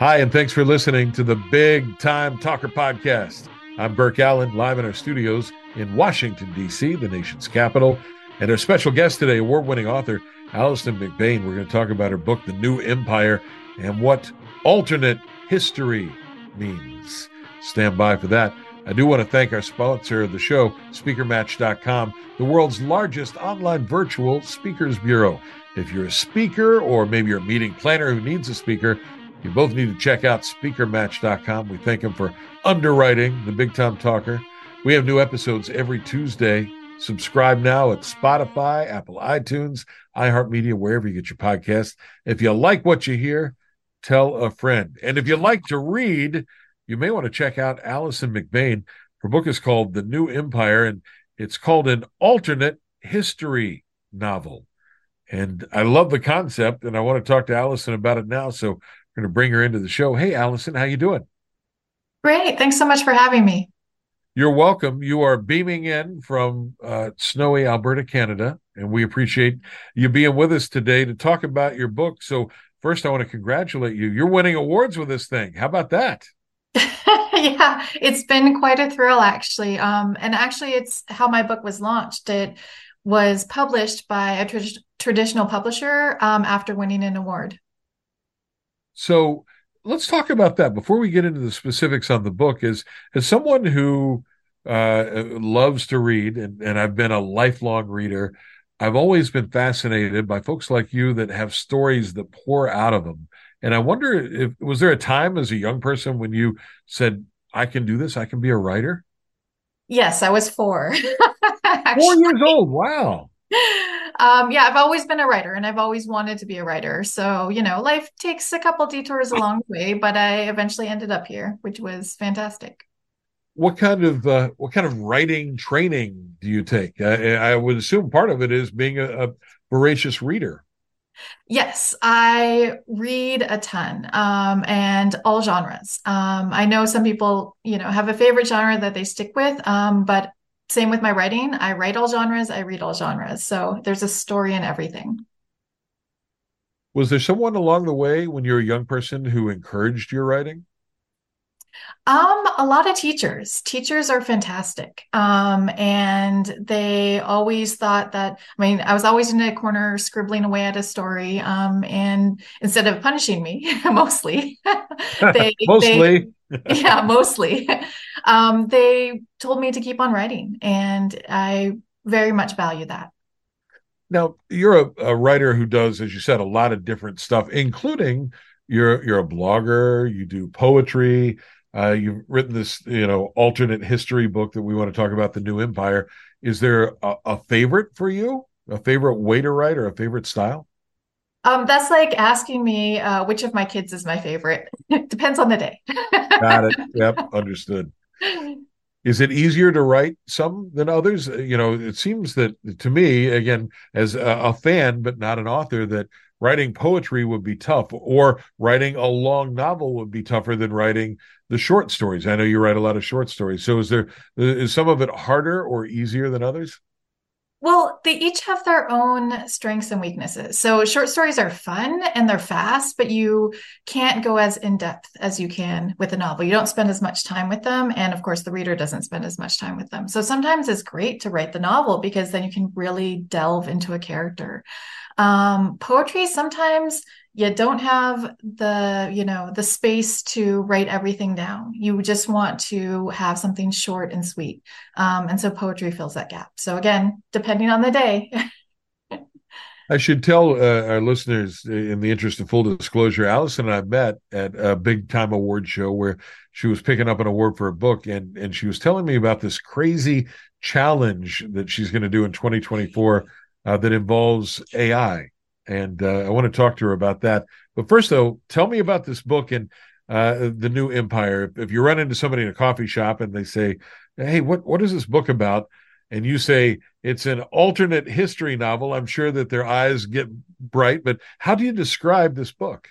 Hi, and thanks for listening to the Big Time Talker Podcast. I'm Burke Allen, live in our studios in Washington, D.C., the nation's capital. And our special guest today, award winning author Alison McBain. We're going to talk about her book, The New Empire, and what alternate history means. Stand by for that. I do want to thank our sponsor of the show, SpeakerMatch.com, the world's largest online virtual speakers bureau. If you're a speaker or maybe you're a meeting planner who needs a speaker, you both need to check out SpeakerMatch.com. We thank them for underwriting the Big Time Talker. We have new episodes every Tuesday. Subscribe now at Spotify, Apple iTunes, iHeartMedia, wherever you get your podcast. If you like what you hear, tell a friend. And if you like to read, you may want to check out Alison McBain. Her book is called The New Empire, and it's called an alternate history novel. And I love the concept, and I want to talk to Alison about it now. So we're going to bring her into the show. Hey, Alison, how you doing? Great. Thanks so much for having me. You're welcome. You are beaming in from uh, snowy Alberta, Canada, and we appreciate you being with us today to talk about your book. So, first, I want to congratulate you. You're winning awards with this thing. How about that? yeah, it's been quite a thrill, actually. Um, and actually, it's how my book was launched. It was published by a tra- traditional publisher um, after winning an award. So, let's talk about that before we get into the specifics on the book. Is as someone who uh, loves to read, and, and I've been a lifelong reader. I've always been fascinated by folks like you that have stories that pour out of them and I wonder if was there a time as a young person when you said, I can do this, I can be a writer? Yes, I was four. four years old. Wow. Um, yeah, I've always been a writer and I've always wanted to be a writer. So, you know, life takes a couple detours along the way, but I eventually ended up here, which was fantastic. What kind of uh, what kind of writing training do you take? I, I would assume part of it is being a, a voracious reader. Yes, I read a ton um, and all genres. Um, I know some people, you know, have a favorite genre that they stick with, um, but same with my writing. I write all genres, I read all genres. So there's a story in everything. Was there someone along the way when you were a young person who encouraged your writing? Um, a lot of teachers. Teachers are fantastic. Um, and they always thought that, I mean, I was always in a corner scribbling away at a story. Um, and instead of punishing me, mostly, they, mostly, they, yeah, mostly, um, they told me to keep on writing. And I very much value that. Now, you're a, a writer who does, as you said, a lot of different stuff, including you're you're a blogger, you do poetry, uh, you've written this, you know, alternate history book that we want to talk about, the New Empire. Is there a, a favorite for you? A favorite way to write or a favorite style? Um, that's like asking me uh, which of my kids is my favorite. It depends on the day. Got it. Yep, understood. Is it easier to write some than others? You know, it seems that to me, again, as a, a fan but not an author, that writing poetry would be tough, or writing a long novel would be tougher than writing the short stories. I know you write a lot of short stories. So is there is some of it harder or easier than others? Well, they each have their own strengths and weaknesses. So short stories are fun and they're fast, but you can't go as in depth as you can with a novel. You don't spend as much time with them. And of course, the reader doesn't spend as much time with them. So sometimes it's great to write the novel because then you can really delve into a character. Um, poetry, sometimes you don't have the, you know, the space to write everything down. You just want to have something short and sweet. Um, and so poetry fills that gap. So again, depending on the day. I should tell uh, our listeners, uh, in the interest of full disclosure, Alison and I met at a big time award show where she was picking up an award for a book, and and she was telling me about this crazy challenge that she's going to do in 2024 uh, that involves AI. And uh, I want to talk to her about that. But first, though, tell me about this book and uh, the new empire. If you run into somebody in a coffee shop and they say, "Hey, what what is this book about?" and you say it's an alternate history novel, I'm sure that their eyes get bright. But how do you describe this book?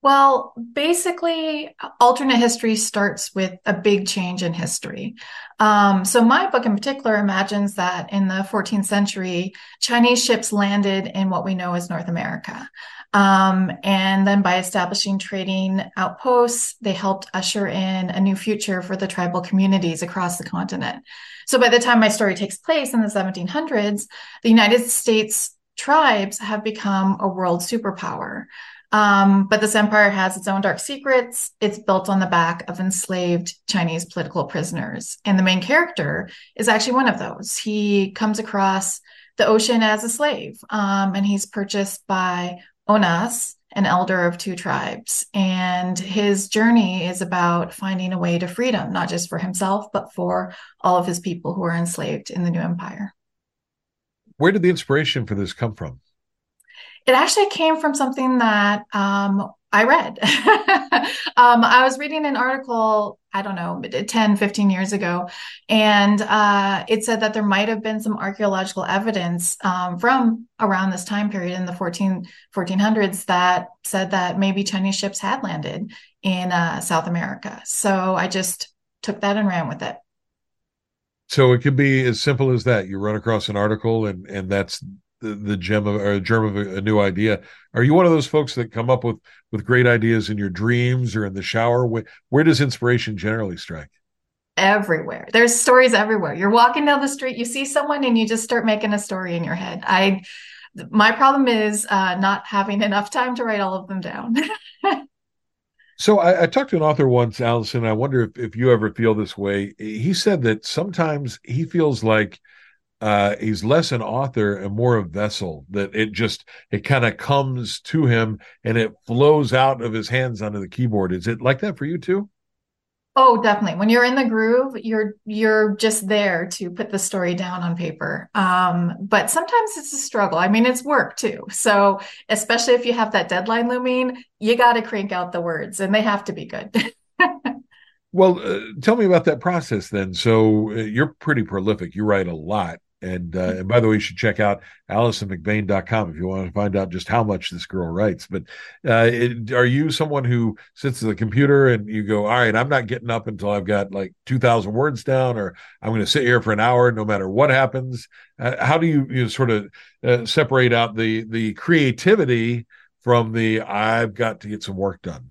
Well, basically, alternate history starts with a big change in history. Um, so, my book in particular imagines that in the 14th century, Chinese ships landed in what we know as North America. Um, and then by establishing trading outposts, they helped usher in a new future for the tribal communities across the continent. So, by the time my story takes place in the 1700s, the United States tribes have become a world superpower. Um, but this empire has its own dark secrets. It's built on the back of enslaved Chinese political prisoners. And the main character is actually one of those. He comes across the ocean as a slave, um, and he's purchased by Onas, an elder of two tribes. And his journey is about finding a way to freedom, not just for himself, but for all of his people who are enslaved in the new empire. Where did the inspiration for this come from? It actually came from something that um, I read. um, I was reading an article, I don't know, 10, 15 years ago, and uh, it said that there might have been some archaeological evidence um, from around this time period in the 14, 1400s that said that maybe Chinese ships had landed in uh, South America. So I just took that and ran with it. So it could be as simple as that. You run across an article and and that's the, the gem of or germ of a, a, new idea. Are you one of those folks that come up with with great ideas in your dreams or in the shower? Where, where does inspiration generally strike? Everywhere. There's stories everywhere. You're walking down the street, you see someone, and you just start making a story in your head. I, my problem is uh, not having enough time to write all of them down. so I, I, talked to an author once, Alison. I wonder if, if you ever feel this way. He said that sometimes he feels like uh, he's less an author and more a vessel that it just it kind of comes to him and it flows out of his hands onto the keyboard is it like that for you too oh definitely. When you're in the groove you're you're just there to put the story down on paper. Um, but sometimes it's a struggle. I mean it's work too. So especially if you have that deadline looming you got to crank out the words and they have to be good. Well uh, tell me about that process then. So uh, you're pretty prolific. You write a lot and uh, and by the way, you should check out AlisonMcBain.com if you want to find out just how much this girl writes. But uh, it, are you someone who sits at the computer and you go, all right, I'm not getting up until I've got like 2,000 words down, or I'm going to sit here for an hour no matter what happens? Uh, how do you, you sort of uh, separate out the the creativity from the I've got to get some work done?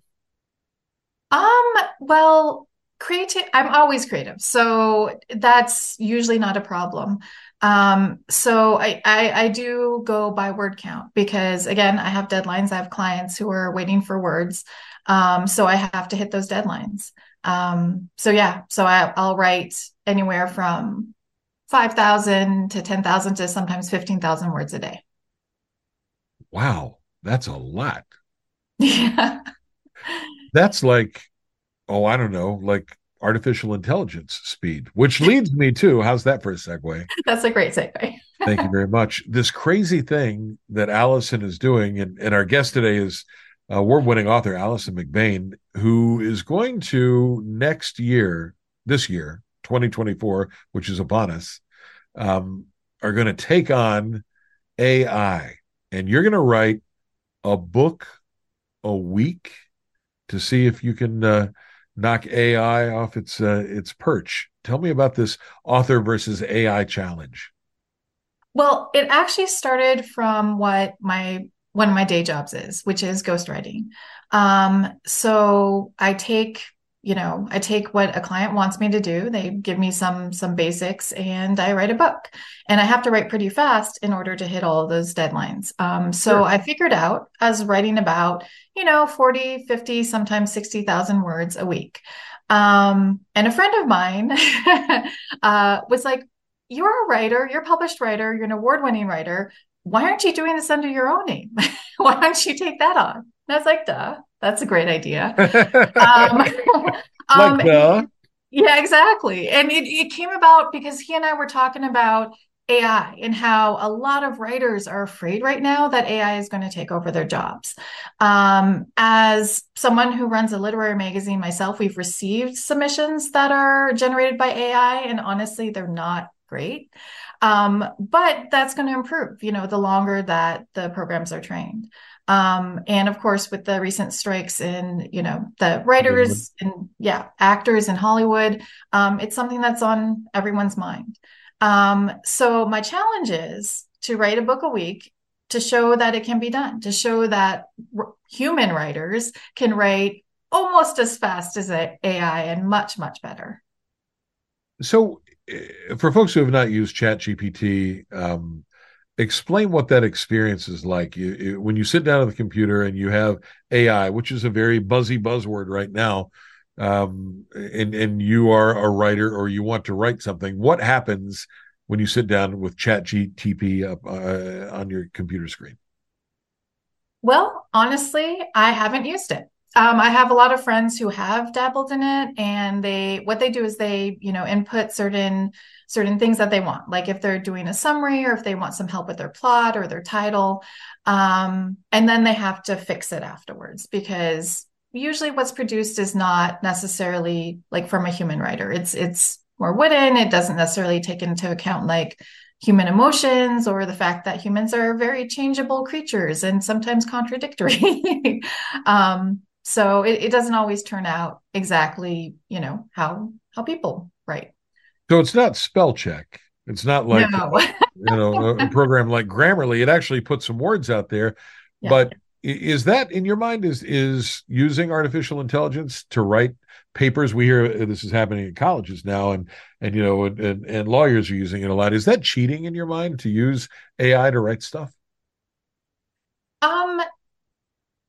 Um. Well, creative i'm always creative so that's usually not a problem um, so I, I, I do go by word count because again i have deadlines. I have clients who are waiting for words. Um, so i have to hit those deadlines. Um, so yeah so I, i'll write anywhere from 5000 to 10000 to sometimes 15000 words a day. Wow that's a lot. Yeah that's like oh, I don't know, like artificial intelligence speed, which leads me to how's that for a segue? That's a great segue. Thank you very much. This crazy thing that Alison is doing, and, and our guest today is award winning author Alison McBain, who is going to next year, this year, 2024, which is upon us, um, are going to take on AI. And you're going to write a book a week to see if you can uh, knock AI off its uh, its perch. Tell me about this author versus AI challenge. Well, it actually started from what my one of my day jobs is, which is ghostwriting. Um, so I take you know i take what a client wants me to do. They give me some some basics and i write a book. And i have to write pretty fast in order to hit all those deadlines. Um, so sure. i figured out as writing about you know 40 50 sometimes 60000 words a week. Um, and a friend of mine uh, was like you're a writer. You're a published writer. You're an award-winning writer. Why aren't you doing this under your own name? Why don't you take that on? And i was like duh that's a great idea. um, um, yeah, exactly. And it, it came about because he and I were talking about AI and how a lot of writers are afraid right now that AI is going to take over their jobs. Um, as someone who runs a literary magazine myself, we've received submissions that are generated by AI, and honestly, they're not great. Um, but that's going to improve, you know, the longer that the programs are trained. Um, and of course, with the recent strikes in, you know, the writers and yeah, actors in Hollywood, um, it's something that's on everyone's mind. Um, so my challenge is to write a book a week to show that it can be done, to show that r- human writers can write almost as fast as AI and much, much better. So, eh, for folks who have not used ChatGPT, um, explain what that experience is like you, you, when you sit down at the computer and you have AI, which is a very buzzy buzzword right now, um, and and you are a writer or you want to write something. What happens when you sit down with ChatGPT up uh, on your computer screen? Well, honestly, I haven't used it. Um, I have a lot of friends who have dabbled in it, and they what they do is they you know input certain certain things that they want, like if they're doing a summary or if they want some help with their plot or their title, um, and then they have to fix it afterwards because usually what's produced is not necessarily like from a human writer. It's it's more wooden. It doesn't necessarily take into account like human emotions or the fact that humans are very changeable creatures and sometimes contradictory. um, so it, it doesn't always turn out exactly you know how how people write. So it's not spell check. It's not like no. you know a program like grammarly. It actually puts some words out there. Yeah. but is that in your mind is is using artificial intelligence to write papers? We hear this is happening in colleges now and and you know and, and, and lawyers are using it a lot. Is that cheating in your mind to use ai to write stuff? Um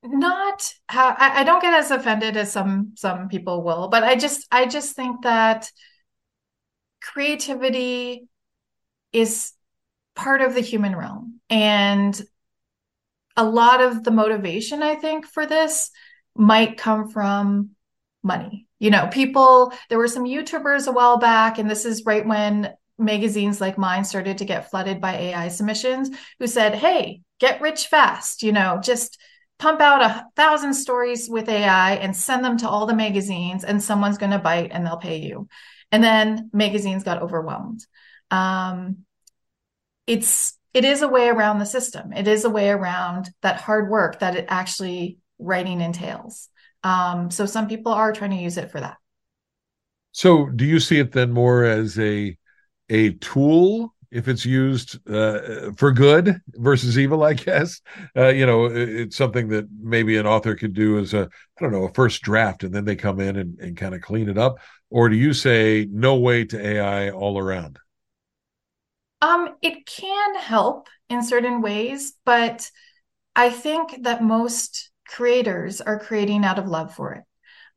not how I, I don't get as offended as some some people will but i just i just think that creativity is part of the human realm. And a lot of the motivation i think for this might come from money. You know people there were some youtubers a while back and this is right when magazines like mine started to get flooded by ai submissions who said hey get rich fast you know just pump out a thousand stories with AI and send them to all the magazines, and someone's going to bite and they'll pay you. And then magazines got overwhelmed. Um, it's it is a way around the system. It is a way around that hard work that it actually writing entails. Um, so some people are trying to use it for that. So do you see it then more as a a tool if it's used uh, for good versus evil, I guess. Uh, you know, it's something that maybe an author could do as a, I don't know, a first draft, and then they come in and, and kind of clean it up. Or do you say no way to AI all around? Um, it can help in certain ways, but I think that most creators are creating out of love for it.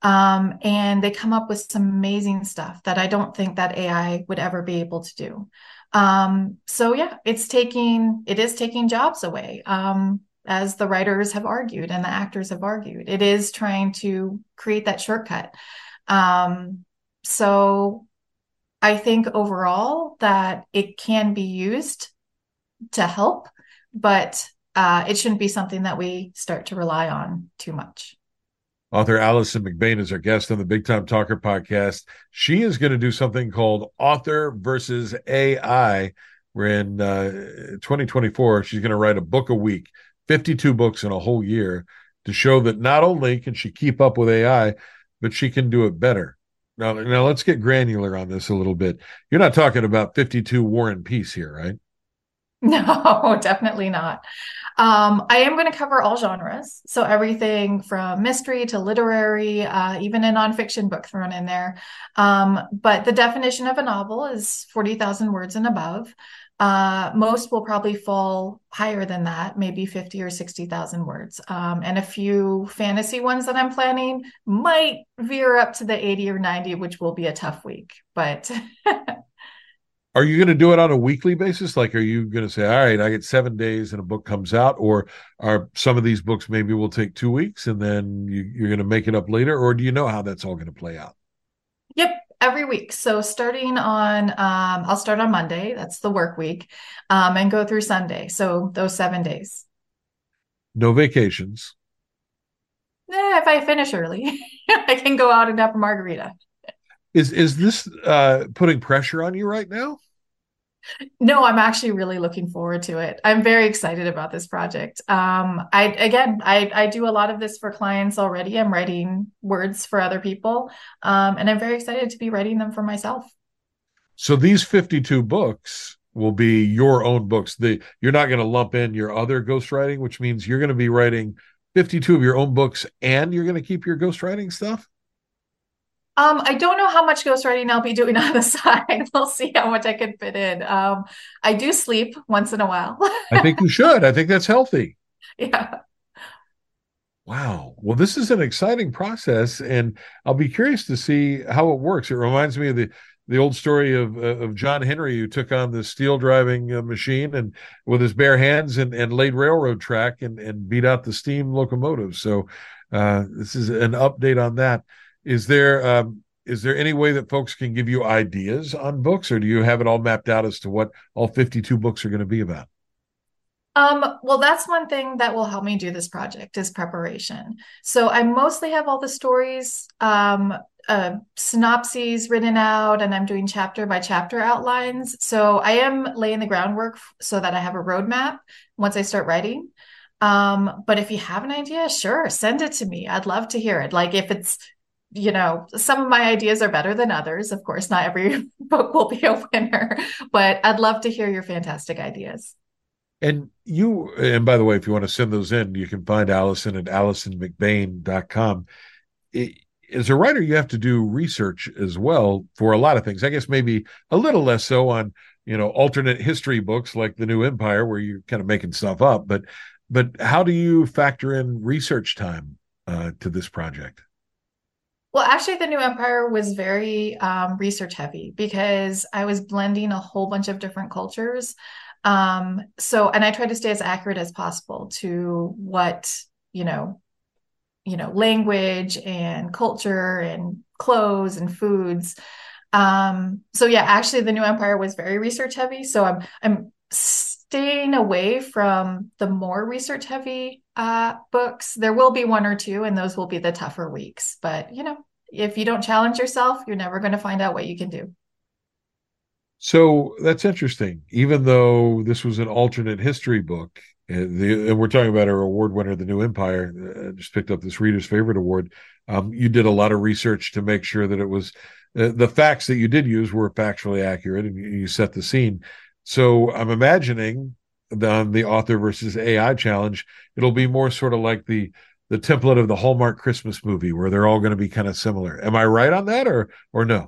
Um, and they come up with some amazing stuff that I don't think that AI would ever be able to do. Um, so yeah, it's taking it is taking jobs away. Um, as the writers have argued and the actors have argued, it is trying to create that shortcut. Um, so I think overall that it can be used to help, but uh, it shouldn't be something that we start to rely on too much. Author Alison McBain is our guest on the Big Time Talker podcast. She is going to do something called Author versus AI. We're in uh, 2024. She's going to write a book a week, 52 books in a whole year to show that not only can she keep up with AI, but she can do it better. Now, now let's get granular on this a little bit. You're not talking about 52 War and Peace here, right? No, definitely not. Um, I am going to cover all genres. So everything from mystery to literary, uh, even a nonfiction book thrown in there. Um, but the definition of a novel is 40,000 words and above. Uh, most will probably fall higher than that, maybe 50 or 60,000 words. Um, and a few fantasy ones that I'm planning might veer up to the 80 or 90, which will be a tough week. But are you going to do it on a weekly basis? Like are you going to say all right i get seven days and a book comes out or are some of these books maybe will take two weeks and then you, you're going to make it up later or do you know how that's all going to play out? Yep every week. So starting on um, i'll start on monday. That's the work week um, and go through sunday. So those seven days. No vacations. Eh, if i finish early i can go out and have a margarita is is this uh, putting pressure on you right now? No, I'm actually really looking forward to it. I'm very excited about this project. Um, I again, I, I do a lot of this for clients already. I'm writing words for other people, um, and I'm very excited to be writing them for myself. So these 52 books will be your own books. The you're not going to lump in your other ghostwriting, which means you're going to be writing 52 of your own books, and you're going to keep your ghostwriting stuff. Um, I don't know how much ghostwriting I'll be doing on the side. We'll see how much I can fit in. Um, I do sleep once in a while. I think you should. I think that's healthy. Yeah. Wow. Well, this is an exciting process, and I'll be curious to see how it works. It reminds me of the the old story of of John Henry who took on the steel driving uh, machine and with his bare hands and, and laid railroad track and, and beat out the steam locomotive. So uh, this is an update on that. Is there um, is there any way that folks can give you ideas on books, or do you have it all mapped out as to what all 52 books are going to be about? Um, well, that's one thing that will help me do this project is preparation. So I mostly have all the stories, um, uh, synopses written out, and I'm doing chapter by chapter outlines. So I am laying the groundwork so that I have a roadmap once I start writing. Um, but if you have an idea, sure, send it to me. I'd love to hear it. Like if it's you know, some of my ideas are better than others. Of course, not every book will be a winner, but I'd love to hear your fantastic ideas. And you, and by the way, if you want to send those in, you can find Alison at AlisonMcBain.com. As a writer, you have to do research as well for a lot of things. I guess maybe a little less so on, you know, alternate history books like The New Empire, where you're kind of making stuff up. But, but how do you factor in research time uh, to this project? Well, actually, the new empire was very um, research heavy because I was blending a whole bunch of different cultures. Um, so, and I tried to stay as accurate as possible to what you know, you know, language and culture and clothes and foods. Um, so yeah, actually, the new empire was very research heavy. So I'm I'm staying away from the more research heavy uh, books. There will be one or two, and those will be the tougher weeks. But, you know, if you don't challenge yourself, you're never going to find out what you can do. So that's interesting. Even though this was an alternate history book, and, uh, the, and we're talking about our award winner, The New Empire, uh, just picked up this Reader's Favorite Award. Um, you did a lot of research to make sure that it was uh, the facts that you did use were factually accurate, and you, you set the scene. So I'm imagining on the author versus AI challenge, it'll be more sort of like the the template of the Hallmark Christmas movie where they're all going to be kind of similar. Am I right on that or or no?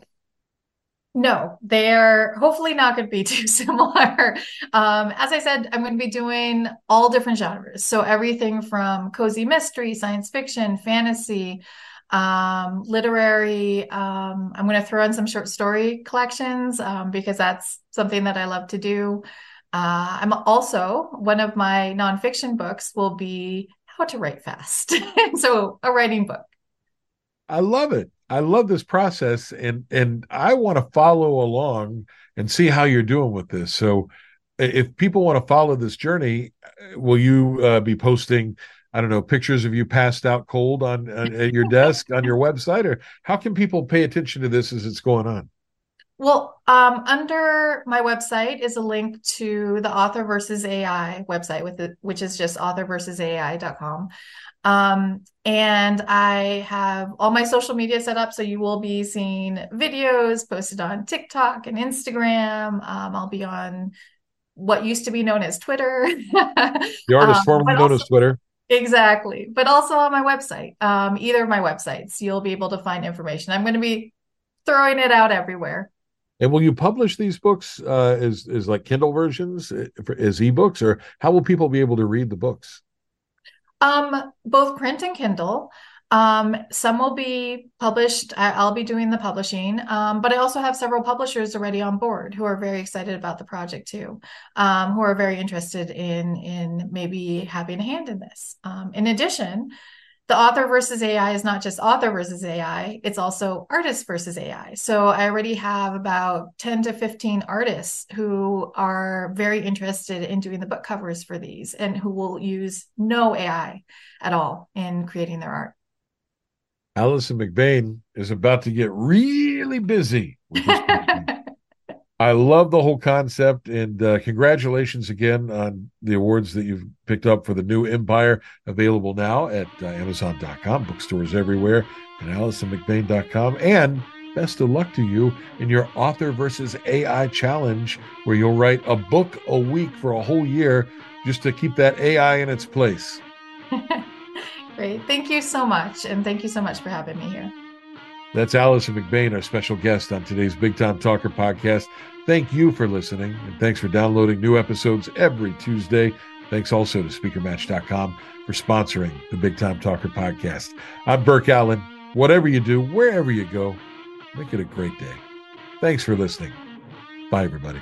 No, they're hopefully not going to be too similar. Um, as I said, I'm going to be doing all different genres. So everything from cozy mystery, science fiction, fantasy, um, literary. Um, I'm going to throw in some short story collections um, because that's something that I love to do. Uh, I'm also one of my nonfiction books will be how to write fast. so a writing book. I love it. I love this process, and and I want to follow along and see how you're doing with this. So, if people want to follow this journey, will you uh, be posting I don't know, pictures of you passed out cold on, on at your desk on your website, or how can people pay attention to this as it's going on? Well, um, under my website is a link to the Author versus AI website, with it, which is just authorversusai.com. Um, and I have all my social media set up, so you will be seeing videos posted on TikTok and Instagram. Um, I'll be on what used to be known as Twitter. the artist um, formerly known as Twitter. Exactly. But also on my website, um, either of my websites, you'll be able to find information. I'm going to be throwing it out everywhere. And will you publish these books uh, as, as like Kindle versions, uh, as ebooks, or how will people be able to read the books? Um, both print and Kindle. Um, some will be published. I, will be doing the publishing, um, but I also have several publishers already on board who are very excited about the project too, um, who are very interested in in maybe having a hand in this. Um, in addition, the author versus AI is not just author versus AI; it's also artist versus AI. So I already have about ten to fifteen artists who are very interested in doing the book covers for these, and who will use no AI at all in creating their art. Alison McBain is about to get really busy. I love the whole concept, and uh, congratulations again on the awards that you've picked up for the new Empire, available now at uh, Amazon.com, bookstores everywhere, and AlisonMcBain.com. And best of luck to you in your Author versus AI challenge, where you'll write a book a week for a whole year just to keep that AI in its place. Great. Thank you so much. And thank you so much for having me here. That's Alison McBain, our special guest on today's Big Time Talker podcast. Thank you for listening, and thanks for downloading new episodes every Tuesday. Thanks also to SpeakerMatch.com for sponsoring the Big Time Talker podcast. I'm Burke Allen. Whatever you do, wherever you go, make it a great day. Thanks for listening. Bye, everybody.